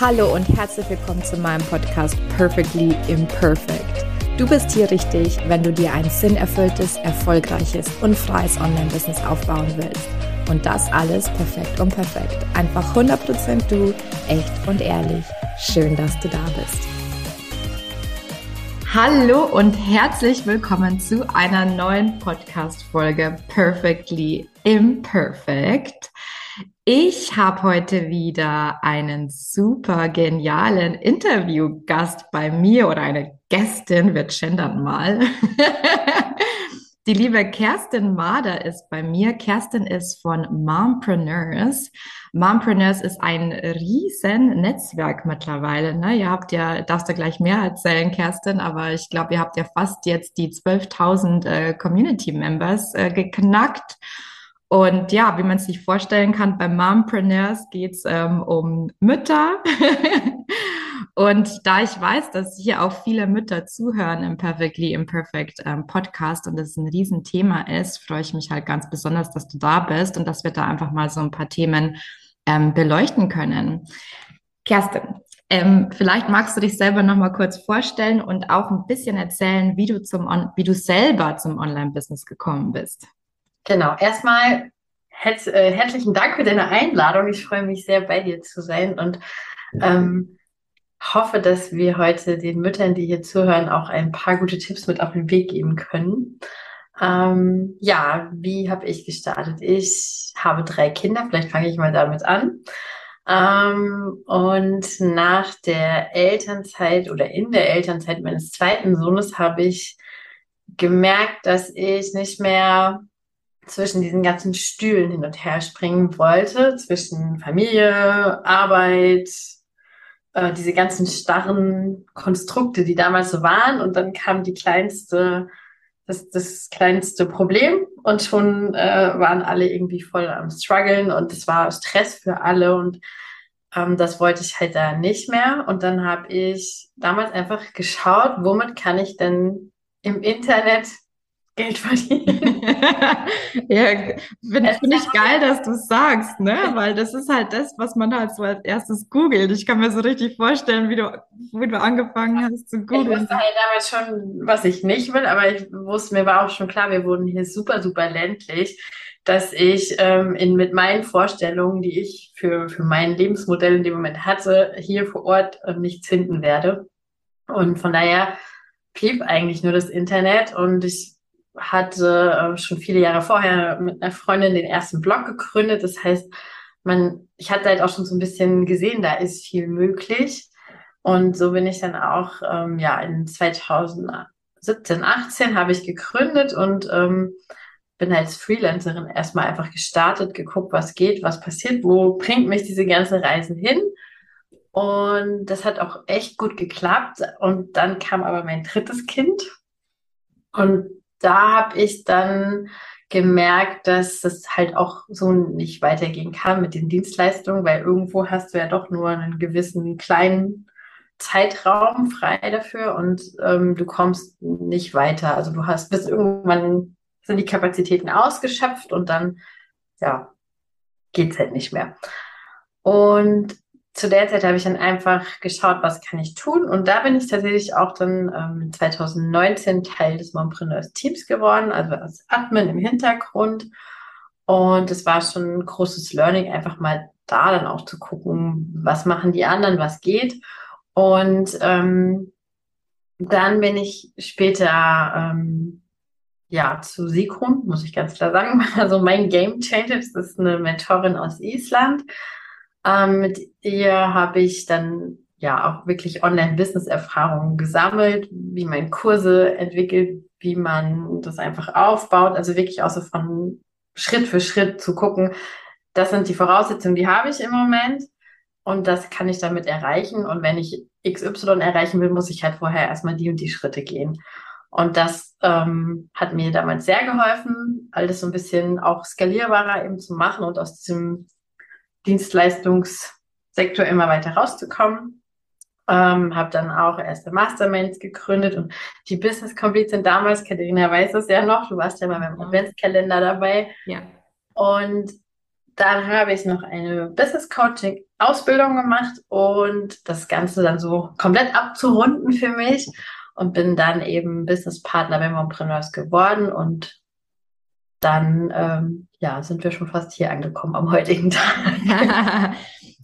Hallo und herzlich willkommen zu meinem Podcast Perfectly Imperfect. Du bist hier richtig, wenn du dir ein sinnerfülltes, erfolgreiches und freies Online-Business aufbauen willst. Und das alles perfekt und perfekt. Einfach 100% du, echt und ehrlich. Schön, dass du da bist. Hallo und herzlich willkommen zu einer neuen Podcast-Folge Perfectly Imperfect. Ich habe heute wieder einen super genialen Interviewgast bei mir oder eine Gästin, wir gendern mal. Die liebe Kerstin Mader ist bei mir. Kerstin ist von Mompreneurs. Mompreneurs ist ein riesen Netzwerk mittlerweile. Ne? Ihr habt ja, darfst du gleich mehr erzählen, Kerstin, aber ich glaube, ihr habt ja fast jetzt die 12.000 äh, Community Members äh, geknackt. Und ja, wie man sich vorstellen kann, bei Mompreneurs geht es ähm, um Mütter. und da ich weiß, dass hier auch viele Mütter zuhören im Perfectly Imperfect ähm, Podcast und das ein Riesenthema ist, freue ich mich halt ganz besonders, dass du da bist und dass wir da einfach mal so ein paar Themen ähm, beleuchten können. Kerstin, ähm, vielleicht magst du dich selber noch mal kurz vorstellen und auch ein bisschen erzählen, wie du zum, wie du selber zum Online-Business gekommen bist. Genau, erstmal herz, äh, herzlichen Dank für deine Einladung. Ich freue mich sehr, bei dir zu sein und ähm, hoffe, dass wir heute den Müttern, die hier zuhören, auch ein paar gute Tipps mit auf den Weg geben können. Ähm, ja, wie habe ich gestartet? Ich habe drei Kinder, vielleicht fange ich mal damit an. Ähm, und nach der Elternzeit oder in der Elternzeit meines zweiten Sohnes habe ich gemerkt, dass ich nicht mehr zwischen diesen ganzen Stühlen hin und her springen wollte, zwischen Familie, Arbeit, äh, diese ganzen starren Konstrukte, die damals so waren. Und dann kam die kleinste, das, das kleinste Problem und schon äh, waren alle irgendwie voll am struggeln und es war Stress für alle und ähm, das wollte ich halt da nicht mehr. Und dann habe ich damals einfach geschaut, womit kann ich denn im Internet Geld verdienen. ja, finde find ich geil, dass du es sagst, ne? Weil das ist halt das, was man halt so als erstes googelt. Ich kann mir so richtig vorstellen, wie du, wie du angefangen hast zu googeln. Ich wusste halt damals schon, was ich nicht will, aber ich wusste, mir war auch schon klar, wir wurden hier super, super ländlich, dass ich ähm, in, mit meinen Vorstellungen, die ich für, für mein Lebensmodell in dem Moment hatte, hier vor Ort äh, nichts finden werde. Und von daher blieb eigentlich nur das Internet und ich hatte äh, schon viele Jahre vorher mit einer Freundin den ersten Blog gegründet. Das heißt, man, ich hatte halt auch schon so ein bisschen gesehen, da ist viel möglich. Und so bin ich dann auch, ähm, ja, in 2017, 18 habe ich gegründet und ähm, bin als Freelancerin erstmal einfach gestartet, geguckt, was geht, was passiert, wo bringt mich diese ganzen Reisen hin. Und das hat auch echt gut geklappt. Und dann kam aber mein drittes Kind. Und da habe ich dann gemerkt, dass es halt auch so nicht weitergehen kann mit den Dienstleistungen, weil irgendwo hast du ja doch nur einen gewissen kleinen Zeitraum frei dafür und ähm, du kommst nicht weiter. Also du hast bis irgendwann sind die Kapazitäten ausgeschöpft und dann ja geht's halt nicht mehr. Und zu der Zeit habe ich dann einfach geschaut, was kann ich tun. Und da bin ich tatsächlich auch dann ähm, 2019 Teil des Mompreneurs Teams geworden, also als Admin im Hintergrund. Und es war schon ein großes Learning, einfach mal da dann auch zu gucken, was machen die anderen, was geht. Und ähm, dann bin ich später ähm, ja zu Sigrun, muss ich ganz klar sagen. Also mein Game Changer, das ist eine Mentorin aus Island ähm, mit ihr habe ich dann ja auch wirklich Online-Business-Erfahrungen gesammelt, wie man Kurse entwickelt, wie man das einfach aufbaut. Also wirklich auch so von Schritt für Schritt zu gucken, das sind die Voraussetzungen, die habe ich im Moment und das kann ich damit erreichen. Und wenn ich XY erreichen will, muss ich halt vorher erstmal die und die Schritte gehen. Und das ähm, hat mir damals sehr geholfen, alles so ein bisschen auch skalierbarer eben zu machen und aus diesem Dienstleistungssektor immer weiter rauszukommen. Ähm, habe dann auch erste Masterminds gegründet und die Business Complete sind damals, Katharina weiß es ja noch, du warst ja mal beim Adventskalender dabei. Ja. Und dann habe ich noch eine Business Coaching Ausbildung gemacht und das Ganze dann so komplett abzurunden für mich und bin dann eben Business Partner bei Mompreneurs geworden und dann ähm, ja, sind wir schon fast hier angekommen am heutigen Tag.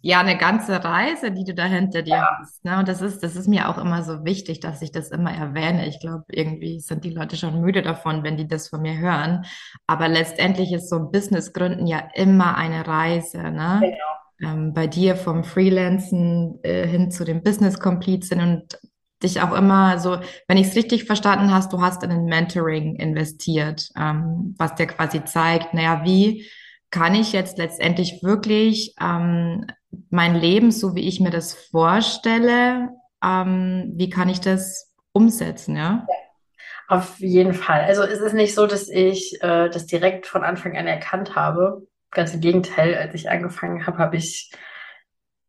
ja, eine ganze Reise, die du da hinter dir ja. hast. Ne? Und das ist, das ist mir auch immer so wichtig, dass ich das immer erwähne. Ich glaube, irgendwie sind die Leute schon müde davon, wenn die das von mir hören. Aber letztendlich ist so ein Business gründen ja immer eine Reise. Ne? Genau. Ähm, bei dir vom Freelancen äh, hin zu dem Business Complete sind und dich auch immer so, wenn ich es richtig verstanden hast, du hast in ein Mentoring investiert, ähm, was dir quasi zeigt, naja, wie kann ich jetzt letztendlich wirklich ähm, mein Leben, so wie ich mir das vorstelle, ähm, wie kann ich das umsetzen, ja? Auf jeden Fall. Also es ist nicht so, dass ich äh, das direkt von Anfang an erkannt habe. Ganz im Gegenteil, als ich angefangen habe, habe ich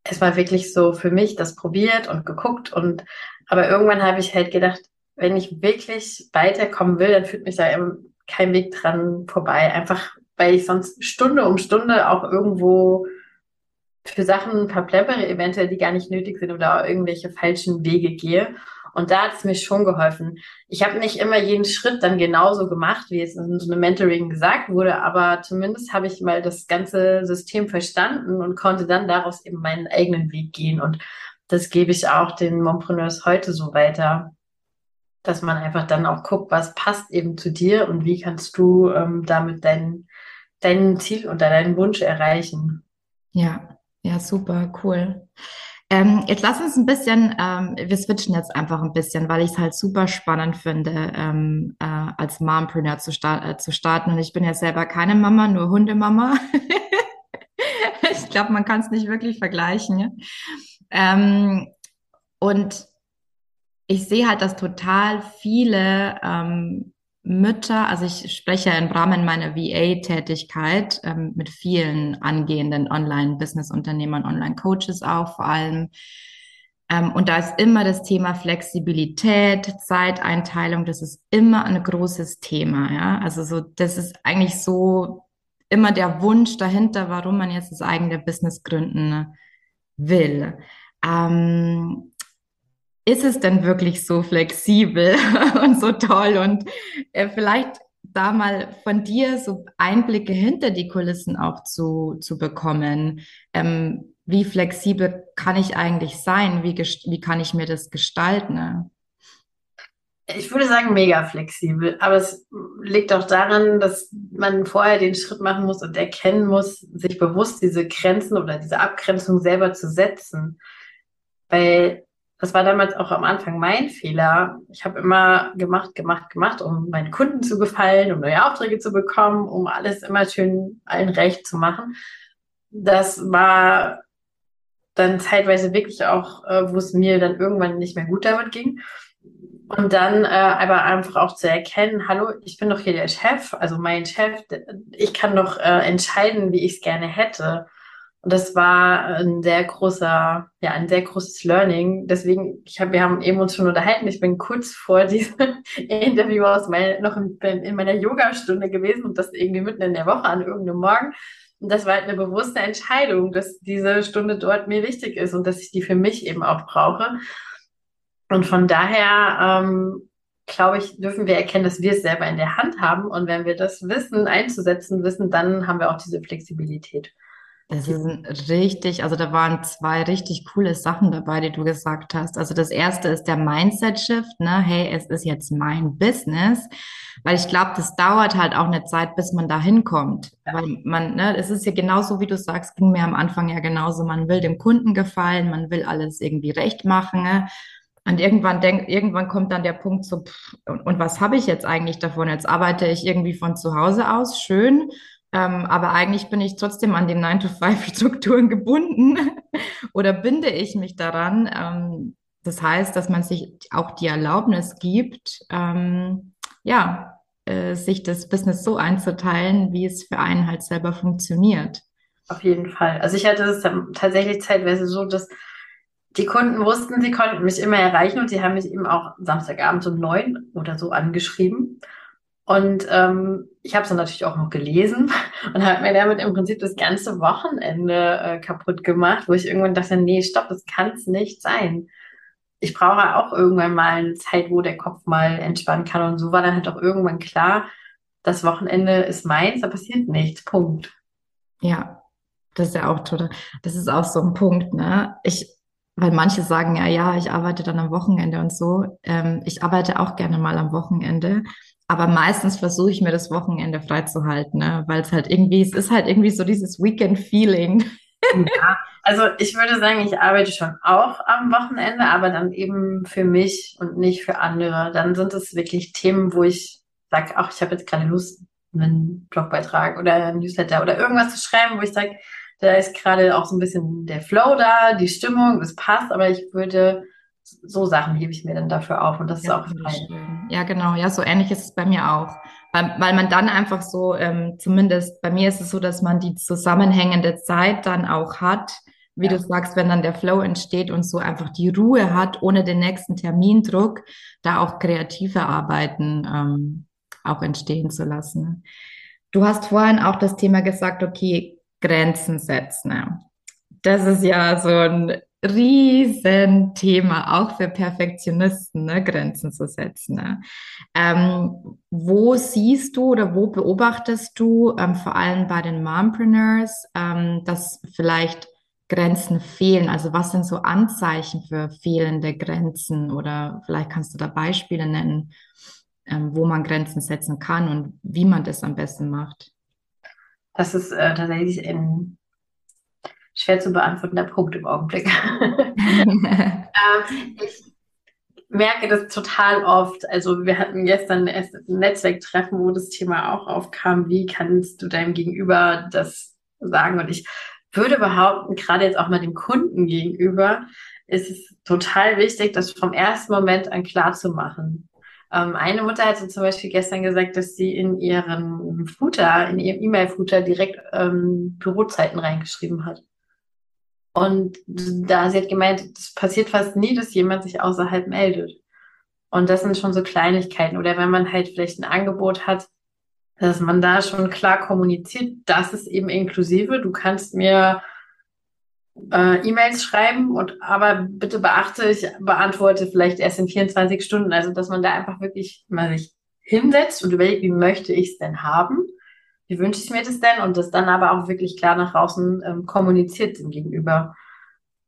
erstmal wirklich so für mich das probiert und geguckt und aber irgendwann habe ich halt gedacht, wenn ich wirklich weiterkommen will, dann führt mich da eben kein Weg dran vorbei. Einfach, weil ich sonst Stunde um Stunde auch irgendwo für Sachen verplempere, eventuell, die gar nicht nötig sind oder irgendwelche falschen Wege gehe. Und da hat es mir schon geholfen. Ich habe nicht immer jeden Schritt dann genauso gemacht, wie es in so einem Mentoring gesagt wurde, aber zumindest habe ich mal das ganze System verstanden und konnte dann daraus eben meinen eigenen Weg gehen. Und das gebe ich auch den Mompreneurs heute so weiter, dass man einfach dann auch guckt, was passt eben zu dir und wie kannst du ähm, damit dein, dein Ziel oder deinen Wunsch erreichen. Ja, ja, super, cool. Ähm, jetzt lass uns ein bisschen, ähm, wir switchen jetzt einfach ein bisschen, weil ich es halt super spannend finde, ähm, äh, als Mompreneur zu, sta äh, zu starten. Und ich bin ja selber keine Mama, nur Hundemama. ich glaube, man kann es nicht wirklich vergleichen. Ja? Ähm, und ich sehe halt, dass total viele ähm, Mütter, also ich spreche im Rahmen meiner VA-Tätigkeit ähm, mit vielen angehenden Online-Business-Unternehmern, Online-Coaches auch vor allem. Ähm, und da ist immer das Thema Flexibilität, Zeiteinteilung, das ist immer ein großes Thema. Ja, also so, das ist eigentlich so immer der Wunsch dahinter, warum man jetzt das eigene Business gründen will. Ähm, ist es denn wirklich so flexibel und so toll? Und äh, vielleicht da mal von dir so Einblicke hinter die Kulissen auch zu, zu bekommen. Ähm, wie flexibel kann ich eigentlich sein? Wie, wie kann ich mir das gestalten? Ich würde sagen, mega flexibel. Aber es liegt auch daran, dass man vorher den Schritt machen muss und erkennen muss, sich bewusst diese Grenzen oder diese Abgrenzung selber zu setzen. Weil das war damals auch am Anfang mein Fehler. Ich habe immer gemacht, gemacht, gemacht, um meinen Kunden zu gefallen, um neue Aufträge zu bekommen, um alles immer schön allen recht zu machen. Das war dann zeitweise wirklich auch, äh, wo es mir dann irgendwann nicht mehr gut damit ging. Und dann äh, aber einfach auch zu erkennen, hallo, ich bin doch hier der Chef, also mein Chef, ich kann doch äh, entscheiden, wie ich es gerne hätte. Und das war ein sehr großer, ja, ein sehr großes Learning. Deswegen, ich hab, wir haben eben uns schon unterhalten. Ich bin kurz vor diesem Interview aus meiner, noch in, in meiner Yogastunde gewesen und das irgendwie mitten in der Woche an irgendeinem Morgen. Und das war halt eine bewusste Entscheidung, dass diese Stunde dort mir wichtig ist und dass ich die für mich eben auch brauche. Und von daher, ähm, glaube ich, dürfen wir erkennen, dass wir es selber in der Hand haben. Und wenn wir das wissen, einzusetzen wissen, dann haben wir auch diese Flexibilität. Das ist richtig, also da waren zwei richtig coole Sachen dabei, die du gesagt hast. Also das erste ist der Mindset-Shift, ne? Hey, es ist jetzt mein Business. Weil ich glaube, das dauert halt auch eine Zeit, bis man da hinkommt. Weil man, ne, es ist ja genauso, wie du sagst, ging mir am Anfang ja genauso. Man will dem Kunden gefallen, man will alles irgendwie recht machen. Ne? Und irgendwann denkt, irgendwann kommt dann der Punkt so, pff, und, und was habe ich jetzt eigentlich davon? Jetzt arbeite ich irgendwie von zu Hause aus, schön. Ähm, aber eigentlich bin ich trotzdem an den 9-to-5-Strukturen gebunden oder binde ich mich daran. Ähm, das heißt, dass man sich auch die Erlaubnis gibt, ähm, ja, äh, sich das Business so einzuteilen, wie es für einen halt selber funktioniert. Auf jeden Fall. Also ich hatte es tatsächlich zeitweise so, dass die Kunden wussten, sie konnten mich immer erreichen und sie haben mich eben auch Samstagabend um neun oder so angeschrieben. Und ähm, ich habe es dann natürlich auch noch gelesen und habe mir damit im Prinzip das ganze Wochenende äh, kaputt gemacht, wo ich irgendwann dachte, nee, stopp, das kann es nicht sein. Ich brauche auch irgendwann mal eine Zeit, wo der Kopf mal entspannen kann. Und so war dann halt auch irgendwann klar, das Wochenende ist meins, da passiert nichts. Punkt. Ja, das ist ja auch total. Das ist auch so ein Punkt, ne? Ich, weil manche sagen ja, ja, ich arbeite dann am Wochenende und so. Ähm, ich arbeite auch gerne mal am Wochenende. Aber meistens versuche ich mir das Wochenende freizuhalten, ne? weil es halt irgendwie, es ist halt irgendwie so dieses Weekend-Feeling. Ja, also ich würde sagen, ich arbeite schon auch am Wochenende, aber dann eben für mich und nicht für andere. Dann sind es wirklich Themen, wo ich sage, ach, ich habe jetzt keine Lust, einen Blogbeitrag oder ein Newsletter oder irgendwas zu schreiben, wo ich sage, da ist gerade auch so ein bisschen der Flow da, die Stimmung, das passt, aber ich würde so Sachen hebe ich mir dann dafür auf und das ja, ist auch frei. Ja, genau. Ja, so ähnlich ist es bei mir auch. Weil, weil man dann einfach so, ähm, zumindest bei mir ist es so, dass man die zusammenhängende Zeit dann auch hat, wie ja. du sagst, wenn dann der Flow entsteht und so einfach die Ruhe hat, ohne den nächsten Termindruck, da auch kreative Arbeiten ähm, auch entstehen zu lassen. Du hast vorhin auch das Thema gesagt, okay, Grenzen setzen. Das ist ja so ein Riesenthema, auch für Perfektionisten, ne, Grenzen zu setzen. Ne? Ähm, wo siehst du oder wo beobachtest du, ähm, vor allem bei den Mompreneurs, ähm, dass vielleicht Grenzen fehlen? Also was sind so Anzeichen für fehlende Grenzen? Oder vielleicht kannst du da Beispiele nennen, ähm, wo man Grenzen setzen kann und wie man das am besten macht. Das ist äh, tatsächlich ein schwer zu beantwortender Punkt im Augenblick. ähm, ich merke das total oft. Also wir hatten gestern erst ein Netzwerktreffen, wo das Thema auch aufkam. Wie kannst du deinem Gegenüber das sagen? Und ich würde behaupten, gerade jetzt auch mal dem Kunden gegenüber, ist es total wichtig, das vom ersten Moment an klar zu machen. Ähm, eine Mutter hatte zum Beispiel gestern gesagt, dass sie in ihren Footer, in ihrem E-Mail-Footer direkt ähm, Bürozeiten reingeschrieben hat. Und da sie hat gemeint, es passiert fast nie, dass jemand sich außerhalb meldet. Und das sind schon so Kleinigkeiten. Oder wenn man halt vielleicht ein Angebot hat, dass man da schon klar kommuniziert, das ist eben inklusive. Du kannst mir äh, E-Mails schreiben und aber bitte beachte, ich beantworte vielleicht erst in 24 Stunden. Also dass man da einfach wirklich mal sich hinsetzt und überlegt, wie möchte ich es denn haben? Wie wünsche ich mir das denn? Und das dann aber auch wirklich klar nach außen ähm, kommuniziert dem Gegenüber.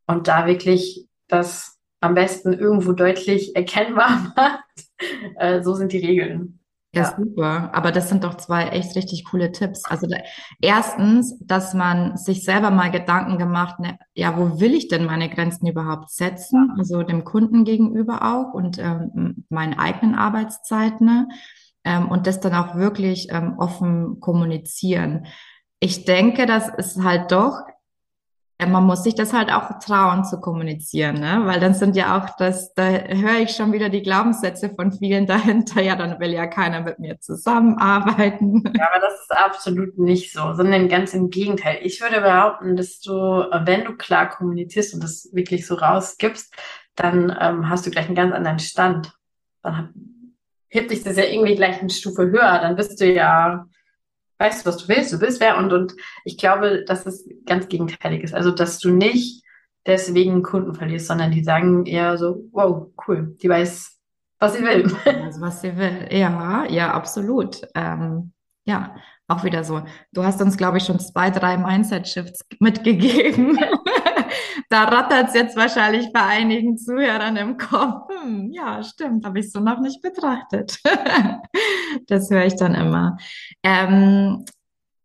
Und da wirklich das am besten irgendwo deutlich erkennbar macht. äh, so sind die Regeln. Ja, ja, super. Aber das sind doch zwei echt richtig coole Tipps. Also da, erstens, dass man sich selber mal Gedanken gemacht, ne, ja, wo will ich denn meine Grenzen überhaupt setzen? Also dem Kunden gegenüber auch und ähm, meinen eigenen Arbeitszeiten. Ne? Ähm, und das dann auch wirklich ähm, offen kommunizieren. Ich denke, das ist halt doch man muss sich das halt auch trauen zu kommunizieren, ne? Weil dann sind ja auch das, da höre ich schon wieder die Glaubenssätze von vielen dahinter, ja, dann will ja keiner mit mir zusammenarbeiten. Ja, aber das ist absolut nicht so, sondern ganz im Gegenteil. Ich würde behaupten, dass du, wenn du klar kommunizierst und das wirklich so rausgibst, dann ähm, hast du gleich einen ganz anderen Stand. Dann hebt dich das ja irgendwie gleich eine Stufe höher, dann bist du ja weißt, was du willst, du bist wer und, und ich glaube, dass es ganz gegenteilig ist. Also, dass du nicht deswegen Kunden verlierst, sondern die sagen eher so, wow, cool, die weiß, was sie will. Also, was sie will, ja, ja, absolut. Ähm, ja, auch wieder so. Du hast uns, glaube ich, schon zwei, drei Mindset-Shifts mitgegeben. da rattert es jetzt wahrscheinlich bei einigen Zuhörern im Kopf. Hm, ja, stimmt, habe ich so noch nicht betrachtet. das höre ich dann immer. Ähm,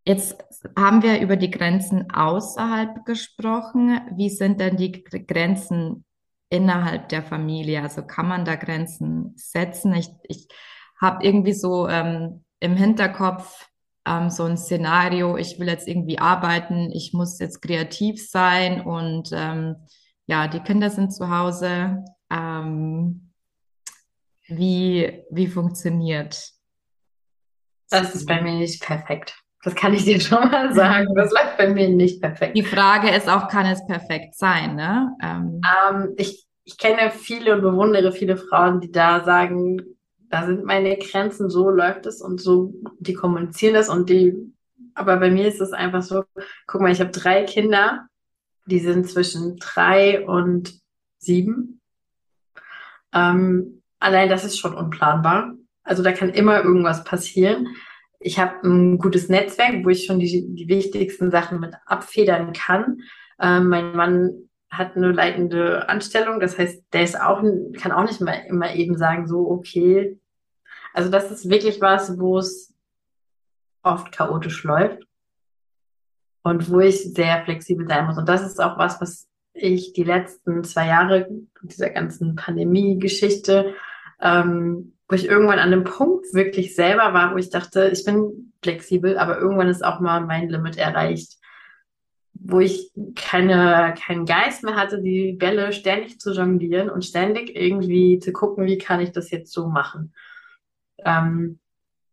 jetzt haben wir über die Grenzen außerhalb gesprochen. Wie sind denn die Grenzen innerhalb der Familie? Also kann man da Grenzen setzen? Ich, ich habe irgendwie so ähm, im Hinterkopf, ähm, so ein Szenario, ich will jetzt irgendwie arbeiten, ich muss jetzt kreativ sein und ähm, ja, die Kinder sind zu Hause. Ähm, wie, wie funktioniert? Das ist bei mir nicht perfekt. Das kann ich dir schon mal sagen. Das läuft bei mir nicht perfekt. Die Frage ist auch, kann es perfekt sein? Ne? Ähm, ähm ich, ich kenne viele und bewundere viele Frauen, die da sagen, da sind meine Grenzen, so läuft es und so, die kommunizieren das und die, aber bei mir ist es einfach so, guck mal, ich habe drei Kinder, die sind zwischen drei und sieben. Ähm, allein das ist schon unplanbar. Also da kann immer irgendwas passieren. Ich habe ein gutes Netzwerk, wo ich schon die, die wichtigsten Sachen mit abfedern kann. Ähm, mein Mann hat eine leitende Anstellung, das heißt, der ist auch, kann auch nicht mal immer eben sagen, so, okay. Also das ist wirklich was, wo es oft chaotisch läuft und wo ich sehr flexibel sein muss. Und das ist auch was, was ich die letzten zwei Jahre dieser ganzen Pandemie-Geschichte, ähm, wo ich irgendwann an einem Punkt wirklich selber war, wo ich dachte, ich bin flexibel, aber irgendwann ist auch mal mein Limit erreicht, wo ich keine, keinen Geist mehr hatte, die Bälle ständig zu jonglieren und ständig irgendwie zu gucken, wie kann ich das jetzt so machen. Ähm,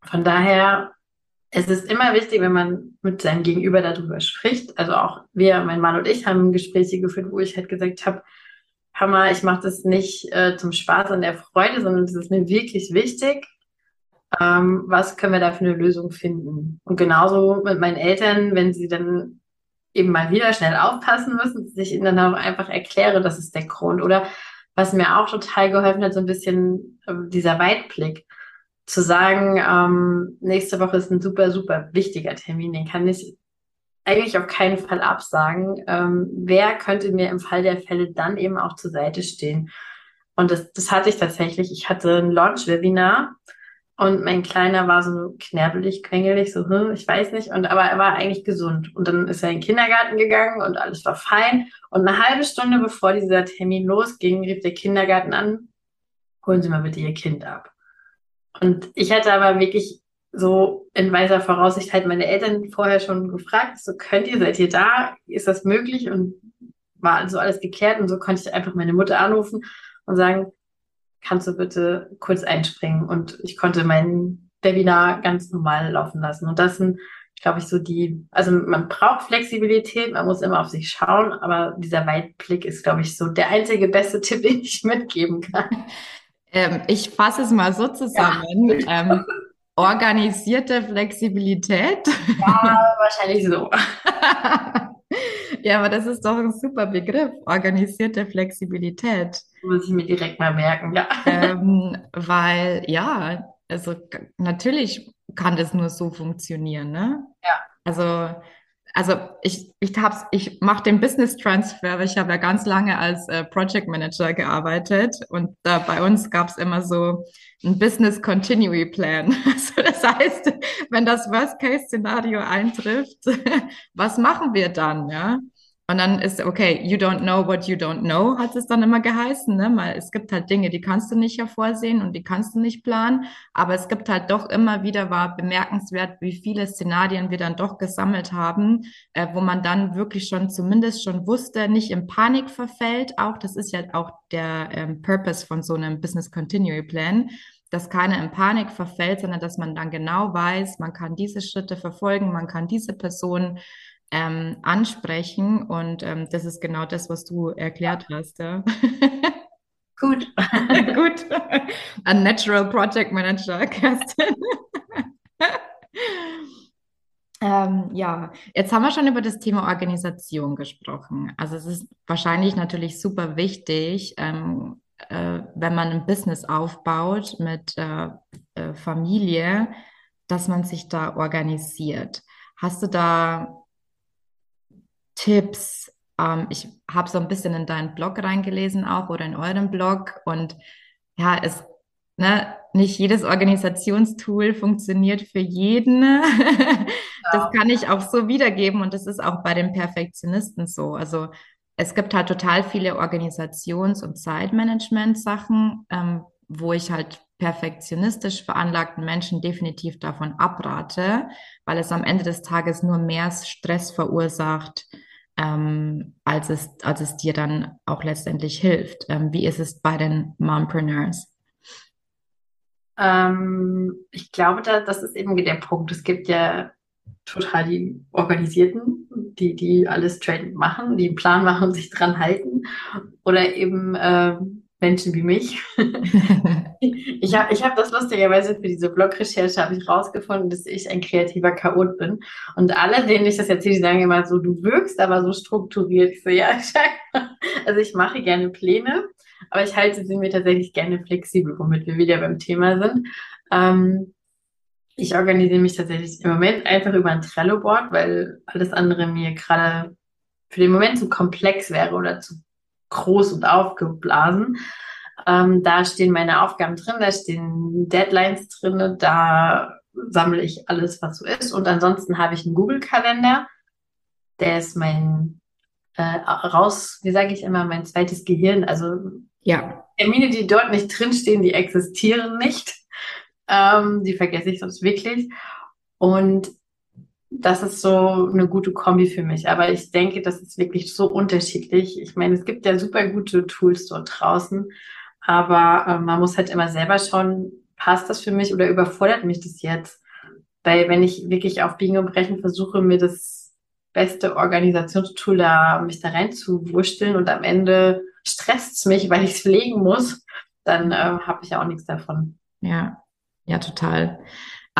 von daher es ist immer wichtig, wenn man mit seinem Gegenüber darüber spricht. Also auch wir, mein Mann und ich, haben Gespräche geführt, wo ich halt gesagt habe, Hammer, ich mache das nicht äh, zum Spaß und der Freude, sondern es ist mir wirklich wichtig. Ähm, was können wir da für eine Lösung finden? Und genauso mit meinen Eltern, wenn sie dann eben mal wieder schnell aufpassen müssen, dass ich ihnen dann auch einfach erkläre, das ist der Grund. Oder was mir auch total geholfen hat, so ein bisschen äh, dieser Weitblick zu sagen, ähm, nächste Woche ist ein super, super wichtiger Termin, den kann ich eigentlich auf keinen Fall absagen. Ähm, wer könnte mir im Fall der Fälle dann eben auch zur Seite stehen? Und das, das hatte ich tatsächlich. Ich hatte ein Launch-Webinar und mein Kleiner war so knerbelig, quengelig, so, hm, ich weiß nicht. Und aber er war eigentlich gesund. Und dann ist er in den Kindergarten gegangen und alles war fein. Und eine halbe Stunde bevor dieser Termin losging, rief der Kindergarten an, holen Sie mal bitte Ihr Kind ab. Und ich hatte aber wirklich so in weiser Voraussicht halt meine Eltern vorher schon gefragt, so könnt ihr, seid ihr da? Ist das möglich? Und war also alles geklärt und so konnte ich einfach meine Mutter anrufen und sagen, kannst du bitte kurz einspringen? Und ich konnte mein Webinar ganz normal laufen lassen. Und das sind, glaube ich, so die, also man braucht Flexibilität, man muss immer auf sich schauen, aber dieser Weitblick ist, glaube ich, so der einzige beste Tipp, den ich mitgeben kann. Ähm, ich fasse es mal so zusammen. Ja. Ähm, organisierte Flexibilität. Ja, wahrscheinlich so. ja, aber das ist doch ein super Begriff, organisierte Flexibilität. Muss ich mir direkt mal merken, ja. Ähm, weil, ja, also natürlich kann das nur so funktionieren, ne? Ja. Also also ich, ich, hab's, ich mache den Business Transfer, weil ich habe ja ganz lange als äh, Project Manager gearbeitet und da bei uns gab es immer so ein Business Continuity Plan. Also das heißt, wenn das Worst-Case-Szenario eintrifft, was machen wir dann, ja? Und dann ist, okay, you don't know what you don't know, hat es dann immer geheißen, ne? Weil es gibt halt Dinge, die kannst du nicht hervorsehen und die kannst du nicht planen. Aber es gibt halt doch immer wieder, war bemerkenswert, wie viele Szenarien wir dann doch gesammelt haben, äh, wo man dann wirklich schon zumindest schon wusste, nicht in Panik verfällt. Auch das ist ja auch der ähm, Purpose von so einem Business Continuity Plan dass keiner in Panik verfällt, sondern dass man dann genau weiß, man kann diese Schritte verfolgen, man kann diese Person ähm, ansprechen. Und ähm, das ist genau das, was du erklärt hast. Ja. Gut. Gut. Ein Natural Project Manager, Kerstin. Ähm, ja, jetzt haben wir schon über das Thema Organisation gesprochen. Also es ist wahrscheinlich natürlich super wichtig, ähm, äh, wenn man ein Business aufbaut mit äh, äh, Familie, dass man sich da organisiert. Hast du da Tipps. Ähm, ich habe so ein bisschen in deinen Blog reingelesen auch oder in euren Blog und ja, es, ne, nicht jedes Organisationstool funktioniert für jeden. das kann ich auch so wiedergeben und das ist auch bei den Perfektionisten so. Also es gibt halt total viele Organisations- und Zeitmanagement-Sachen, ähm, wo ich halt perfektionistisch veranlagten Menschen definitiv davon abrate, weil es am Ende des Tages nur mehr Stress verursacht, ähm, als, es, als es dir dann auch letztendlich hilft. Ähm, wie ist es bei den Mompreneurs? Ähm, ich glaube, da, das ist eben der Punkt. Es gibt ja total die Organisierten, die, die alles straight machen, die einen Plan machen und sich dran halten. Oder eben äh, Menschen wie mich. ich habe ich hab das lustigerweise für diese Blog-Recherche habe ich rausgefunden, dass ich ein kreativer Chaot bin. Und alle, denen ich das erzähle, die sagen immer so, du wirkst aber so strukturiert. Ich so, ja, also ich mache gerne Pläne, aber ich halte sie mir tatsächlich gerne flexibel, womit wir wieder beim Thema sind. Ähm, ich organisiere mich tatsächlich im Moment einfach über ein Trello-Board, weil alles andere mir gerade für den Moment zu komplex wäre oder zu groß und aufgeblasen. Ähm, da stehen meine Aufgaben drin, da stehen Deadlines drin, da sammle ich alles, was so ist. Und ansonsten habe ich einen Google-Kalender. Der ist mein äh, raus, wie sage ich immer, mein zweites Gehirn. Also ja. Termine, die dort nicht drinstehen, die existieren nicht. Ähm, die vergesse ich sonst wirklich. Und das ist so eine gute Kombi für mich. Aber ich denke, das ist wirklich so unterschiedlich. Ich meine, es gibt ja super gute Tools dort draußen, aber äh, man muss halt immer selber schauen, passt das für mich oder überfordert mich das jetzt? Weil wenn ich wirklich auf Biegen und Brechen versuche, mir das beste Organisationstool da, mich da reinzuwurschteln und am Ende stresst es mich, weil ich es pflegen muss, dann äh, habe ich ja auch nichts davon. Ja, ja, total.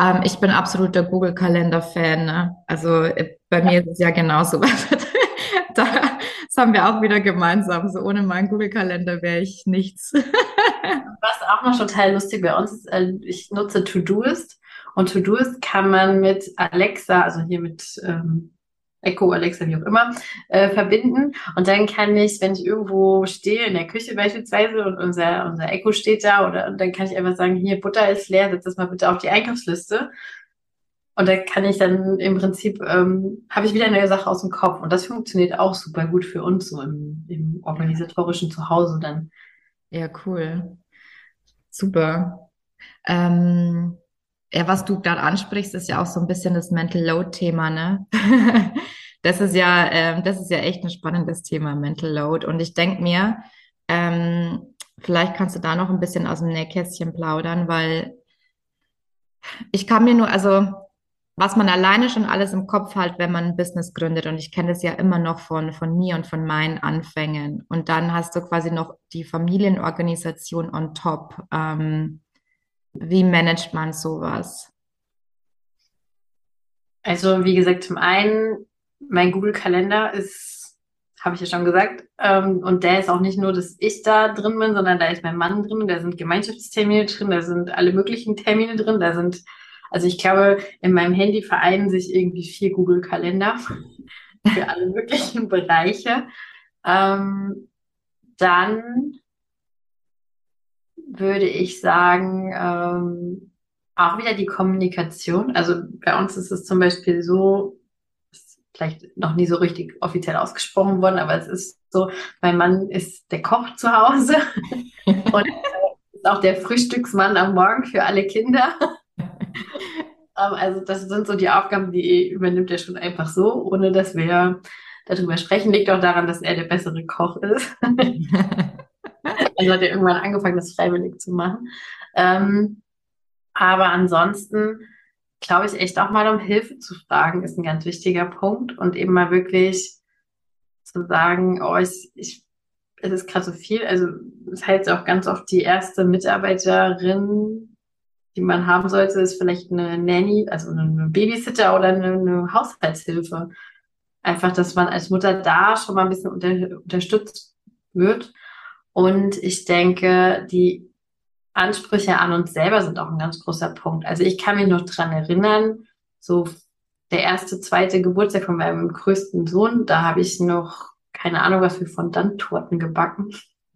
Ähm, ich bin absoluter Google-Kalender-Fan. Ne? Also äh, bei mir ist es ja genauso. da, das haben wir auch wieder gemeinsam. So ohne meinen Google-Kalender wäre ich nichts. Was auch noch total lustig bei uns ist, äh, ich nutze Todoist und Todoist kann man mit Alexa, also hier mit ähm, Echo, Alexa, wie auch immer, äh, verbinden. Und dann kann ich, wenn ich irgendwo stehe, in der Küche beispielsweise, und unser, unser Echo steht da, oder dann kann ich einfach sagen, hier, Butter ist leer, setz das mal bitte auf die Einkaufsliste. Und da kann ich dann im Prinzip, ähm, habe ich wieder eine Sache aus dem Kopf. Und das funktioniert auch super gut für uns, so im, im organisatorischen Zuhause dann. Ja, cool. Super. Ähm, ja, was du gerade ansprichst, ist ja auch so ein bisschen das Mental Load Thema, ne? das ist ja, ähm, das ist ja echt ein spannendes Thema, Mental Load. Und ich denke mir, ähm, vielleicht kannst du da noch ein bisschen aus dem Nähkästchen plaudern, weil ich kann mir nur, also was man alleine schon alles im Kopf hat, wenn man ein Business gründet. Und ich kenne das ja immer noch von, von mir und von meinen Anfängen. Und dann hast du quasi noch die Familienorganisation on top. Ähm, wie managt man sowas? Also, wie gesagt, zum einen, mein Google-Kalender ist, habe ich ja schon gesagt, ähm, und der ist auch nicht nur, dass ich da drin bin, sondern da ist mein Mann drin, da sind Gemeinschaftstermine drin, da sind alle möglichen Termine drin, da sind, also ich glaube, in meinem Handy vereinen sich irgendwie vier Google-Kalender für alle möglichen Bereiche. Ähm, dann würde ich sagen, ähm, auch wieder die Kommunikation. Also bei uns ist es zum Beispiel so, ist vielleicht noch nie so richtig offiziell ausgesprochen worden, aber es ist so, mein Mann ist der Koch zu Hause und ist auch der Frühstücksmann am Morgen für alle Kinder. Ähm, also das sind so die Aufgaben, die übernimmt er schon einfach so, ohne dass wir darüber sprechen. Liegt auch daran, dass er der bessere Koch ist. Also hat er irgendwann angefangen, das freiwillig zu machen. Ähm, aber ansonsten glaube ich echt auch mal um Hilfe zu fragen, ist ein ganz wichtiger Punkt und eben mal wirklich zu sagen, oh, ich, ich es ist gerade so viel. Also es heißt auch ganz oft, die erste Mitarbeiterin, die man haben sollte, ist vielleicht eine Nanny, also eine Babysitter oder eine, eine Haushaltshilfe. Einfach, dass man als Mutter da schon mal ein bisschen unter, unterstützt wird und ich denke, die Ansprüche an uns selber sind auch ein ganz großer Punkt. Also ich kann mich noch dran erinnern, so der erste, zweite Geburtstag von meinem größten Sohn, da habe ich noch keine Ahnung, was für Fondant-Torten gebacken.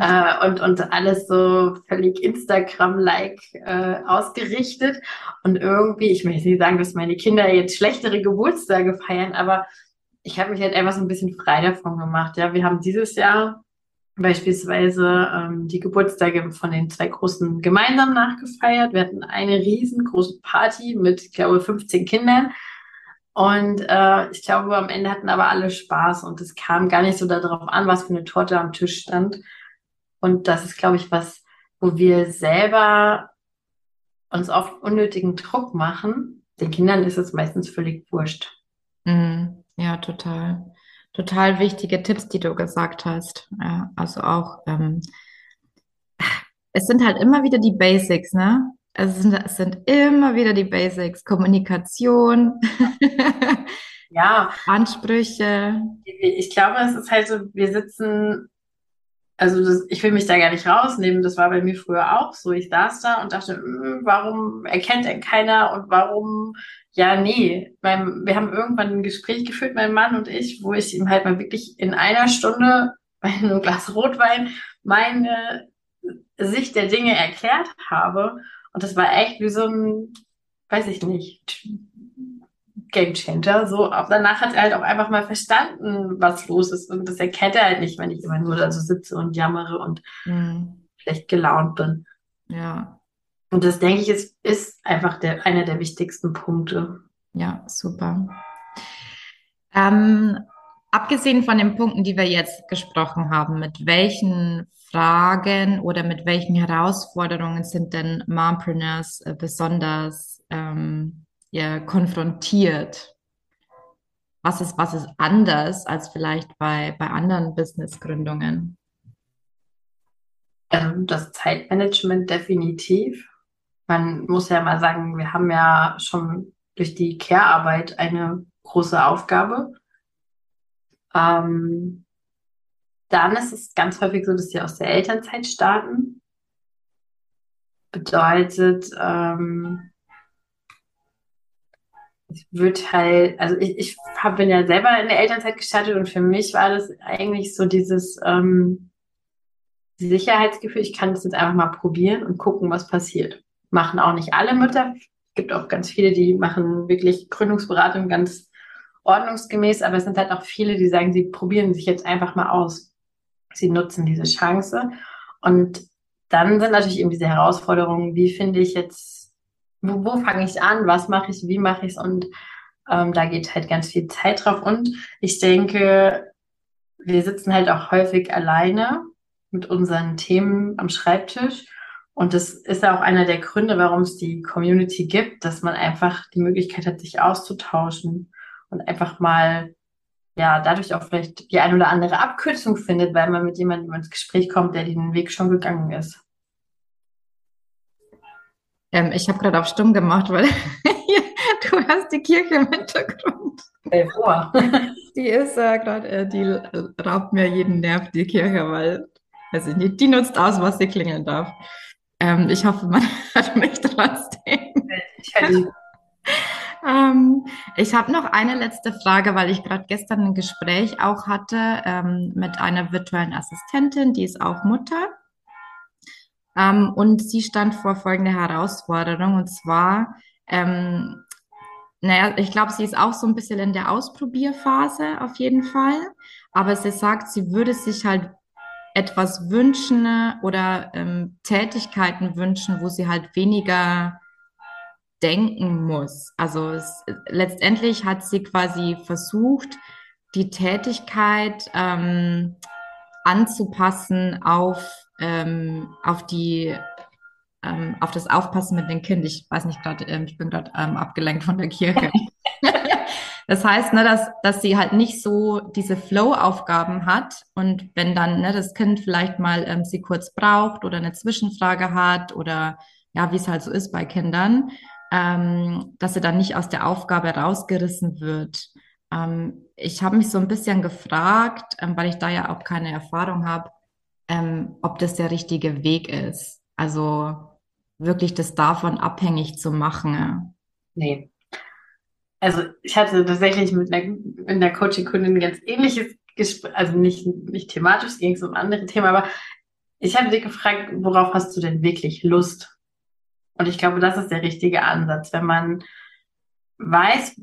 äh, und, und alles so völlig Instagram-like äh, ausgerichtet. Und irgendwie, ich möchte nicht sagen, dass meine Kinder jetzt schlechtere Geburtstage feiern, aber ich habe mich halt einfach so ein bisschen frei davon gemacht. Ja, wir haben dieses Jahr beispielsweise ähm, die Geburtstage von den zwei Großen gemeinsam nachgefeiert. Wir hatten eine riesengroße Party mit, ich glaube, 15 Kindern. Und äh, ich glaube, am Ende hatten aber alle Spaß und es kam gar nicht so darauf an, was für eine Torte am Tisch stand. Und das ist, glaube ich, was, wo wir selber uns oft unnötigen Druck machen. Den Kindern ist es meistens völlig wurscht. Mhm. Ja, total. total wichtige Tipps, die du gesagt hast. Ja, also auch, ähm, es sind halt immer wieder die Basics, ne? Also es sind, es sind immer wieder die Basics. Kommunikation, Ja, Ansprüche. ich glaube, es ist halt so, wir sitzen, also das, ich will mich da gar nicht rausnehmen, das war bei mir früher auch so. Ich saß da und dachte, "Hm, warum erkennt denn keiner und warum, ja, nee. Mein, wir haben irgendwann ein Gespräch geführt, mein Mann und ich, wo ich ihm halt mal wirklich in einer Stunde bei einem Glas Rotwein meine Sicht der Dinge erklärt habe. Und das war echt wie so ein, weiß ich nicht, Game Changer. So, aber danach hat er halt auch einfach mal verstanden, was los ist. Und das erkennt er halt nicht, wenn ich immer nur da so sitze und jammere und Hm, schlecht gelaunt bin. ja, Und das, denke ich, ist, ist einfach der, einer der wichtigsten Punkte. ja, super. Ähm, abgesehen von den Punkten, die wir jetzt gesprochen haben, mit welchen Fragen oder mit welchen Herausforderungen sind denn Mompreneurs äh, besonders ähm, ja, konfrontiert? Was ist, was ist anders als vielleicht bei, bei anderen Businessgründungen? Ähm, das Zeitmanagement definitiv. Man muss ja mal sagen, wir haben ja schon durch die Care-Arbeit eine große Aufgabe. Ähm, dann ist es ganz häufig so, dass sie aus der Elternzeit starten. Bedeutet, ähm, es wird halt, also ich, ich hab, bin ja selber in der Elternzeit gestartet und für mich war das eigentlich so dieses ähm, Sicherheitsgefühl, ich kann das jetzt einfach mal probieren und gucken, was passiert. Machen auch nicht alle Mütter. Es gibt auch ganz viele, die machen wirklich Gründungsberatung ganz ordnungsgemäß, aber es sind halt auch viele, die sagen, sie probieren sich jetzt einfach mal aus. Sie nutzen diese Chance. Und dann sind natürlich eben diese Herausforderungen, wie finde ich jetzt, wo, wo fange ich an, was mache ich, wie mache ich es und ähm, da geht halt ganz viel Zeit drauf. Und ich denke, wir sitzen halt auch häufig alleine mit unseren Themen am Schreibtisch. Und das ist ja auch einer der Gründe, warum es die Community gibt, dass man einfach die Möglichkeit hat, sich auszutauschen und einfach mal, ja, dadurch auch vielleicht die ein oder andere Abkürzung findet, weil man mit jemandem ins Gespräch kommt, der den Weg schon gegangen ist. Ähm, ich habe gerade auf stumm gemacht, weil du hast die Kirche im Hintergrund. Dir vor. Die ist äh, gerade, äh, die raubt mir jeden Nerv, die Kirche, weil, weiß ich nicht, die nutzt aus, was sie klingeln darf. Ähm, ich hoffe, man hört mich trotzdem. Ich. Ähm, ich habe noch eine letzte Frage, weil ich gerade gestern ein Gespräch auch hatte ähm, mit einer virtuellen Assistentin, die ist auch Mutter. Ähm, und sie stand vor folgender Herausforderung, und zwar, ähm, naja, ich glaube, sie ist auch so ein bisschen in der Ausprobierphase auf jeden Fall, aber sie sagt, sie würde sich halt etwas wünschen oder ähm, Tätigkeiten wünschen, wo sie halt weniger denken muss. Also es, letztendlich hat sie quasi versucht, die Tätigkeit ähm, anzupassen auf, ähm, auf die ähm, auf das Aufpassen mit dem Kind. Ich weiß nicht gerade, ähm, ich bin gerade ähm, abgelenkt von der Kirche. das heißt, ne, dass, dass sie halt nicht so diese Flow-Aufgaben hat und wenn dann ne, das Kind vielleicht mal ähm, sie kurz braucht oder eine Zwischenfrage hat oder ja, wie es halt so ist bei Kindern, ähm, dass sie dann nicht aus der Aufgabe rausgerissen wird. Ähm, ich habe mich so ein bisschen gefragt, ähm, weil ich da ja auch keine Erfahrung habe, ähm, ob das der richtige Weg ist. Also wirklich das davon abhängig zu machen. Nee. Also ich hatte tatsächlich mit einer, mit einer Coaching-Kundin ein ganz ähnliches Gespräch, also nicht, nicht thematisch, es ging um andere Themen, aber ich habe sie gefragt, worauf hast du denn wirklich Lust? Und ich glaube, das ist der richtige Ansatz, wenn man weiß,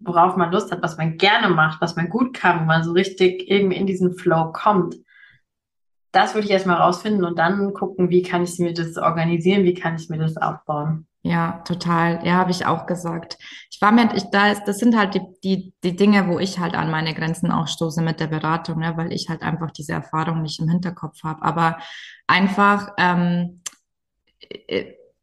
worauf man Lust hat, was man gerne macht, was man gut kann, wo man so richtig irgendwie in diesen Flow kommt. Das würde ich erstmal rausfinden und dann gucken, wie kann ich mir das organisieren, wie kann ich mir das aufbauen. Ja, total. Ja, habe ich auch gesagt. Ich war mir, ich, da ist, das sind halt die, die, die Dinge, wo ich halt an meine Grenzen auch stoße mit der Beratung, ne, weil ich halt einfach diese Erfahrung nicht im Hinterkopf habe. Aber einfach, ähm,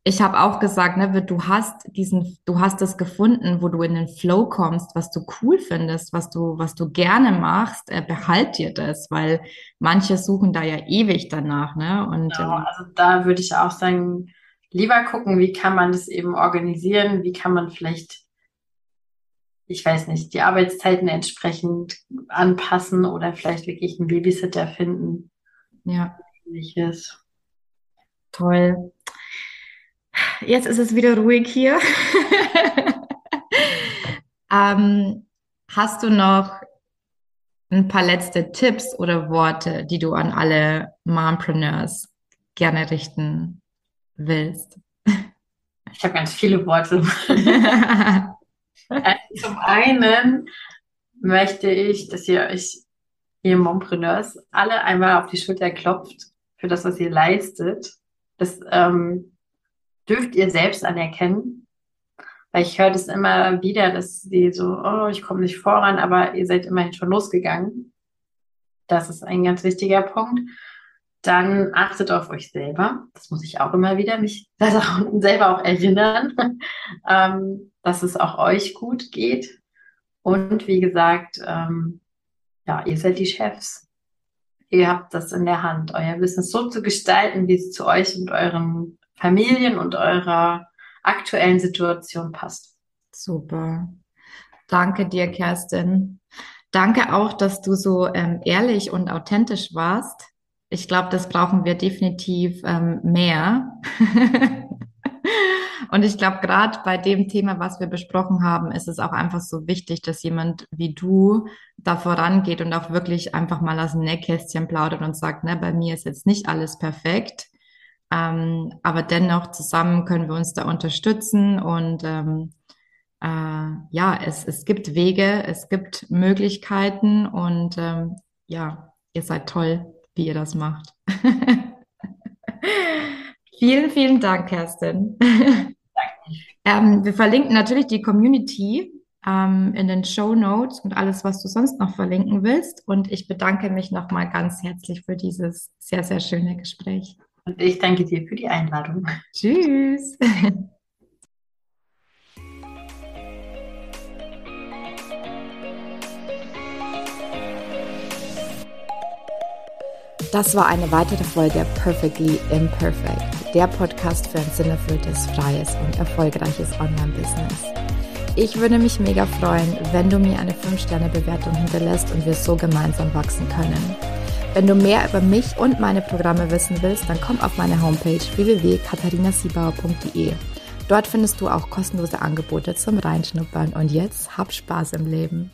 ich habe auch gesagt, ne, du hast diesen, du hast das gefunden, wo du in den Flow kommst, was du cool findest, was du, was du gerne machst, äh, behalt dir das, weil manche suchen da ja ewig danach, ne? Und genau, ähm, also da würde ich auch sagen, lieber gucken, wie kann man das eben organisieren, wie kann man vielleicht, ich weiß nicht, die Arbeitszeiten entsprechend anpassen oder vielleicht wirklich einen Babysitter finden. Ja. Ähnliches. Toll. Jetzt ist es wieder ruhig hier. ähm, hast du noch ein paar letzte Tipps oder Worte, die du an alle Mompreneurs gerne richten willst? Ich habe ganz viele Worte. also zum einen möchte ich, dass ihr euch, ihr Mompreneurs, alle einmal auf die Schulter klopft für das, was ihr leistet. Das ähm, dürft ihr selbst anerkennen. Weil ich höre das immer wieder, dass sie so, oh, ich komme nicht voran, aber ihr seid immerhin schon losgegangen. Das ist ein ganz wichtiger Punkt. Dann achtet auf euch selber. Das muss ich auch immer wieder mich selber auch erinnern, ähm, dass es auch euch gut geht. Und wie gesagt, ähm, ja, ihr seid die Chefs. Ihr habt das in der Hand, euer Business so zu gestalten, wie es zu euch und euren Familien und eurer aktuellen Situation passt. Super. Danke dir, Kerstin. Danke auch, dass du so ähm, ehrlich und authentisch warst. Ich glaube, das brauchen wir definitiv ähm, mehr. und ich glaube, gerade bei dem Thema, was wir besprochen haben, ist es auch einfach so wichtig, dass jemand wie du da vorangeht und auch wirklich einfach mal aus dem Nähkästchen plaudert und sagt, ne, bei mir ist jetzt nicht alles perfekt. Ähm, aber dennoch zusammen können wir uns da unterstützen und ähm, äh, ja, es, es gibt Wege, es gibt Möglichkeiten und ähm, ja, ihr seid toll, wie ihr das macht. vielen, vielen Dank, Kerstin. ähm, wir verlinken natürlich die Community ähm, in den Show Notes und alles, was du sonst noch verlinken willst. Und ich bedanke mich nochmal ganz herzlich für dieses sehr, sehr schöne Gespräch. Und ich danke dir für die Einladung. Tschüss. Das war eine weitere Folge Perfectly Imperfect, der Podcast für ein sinnerfülltes, freies und erfolgreiches Online-Business. Ich würde mich mega freuen, wenn du mir eine 5-Sterne-Bewertung hinterlässt und wir so gemeinsam wachsen können. Wenn du mehr über mich und meine Programme wissen willst, dann komm auf meine Homepage www.katharinasiebauer.de. Dort findest du auch kostenlose Angebote zum Reinschnuppern und jetzt hab Spaß im Leben.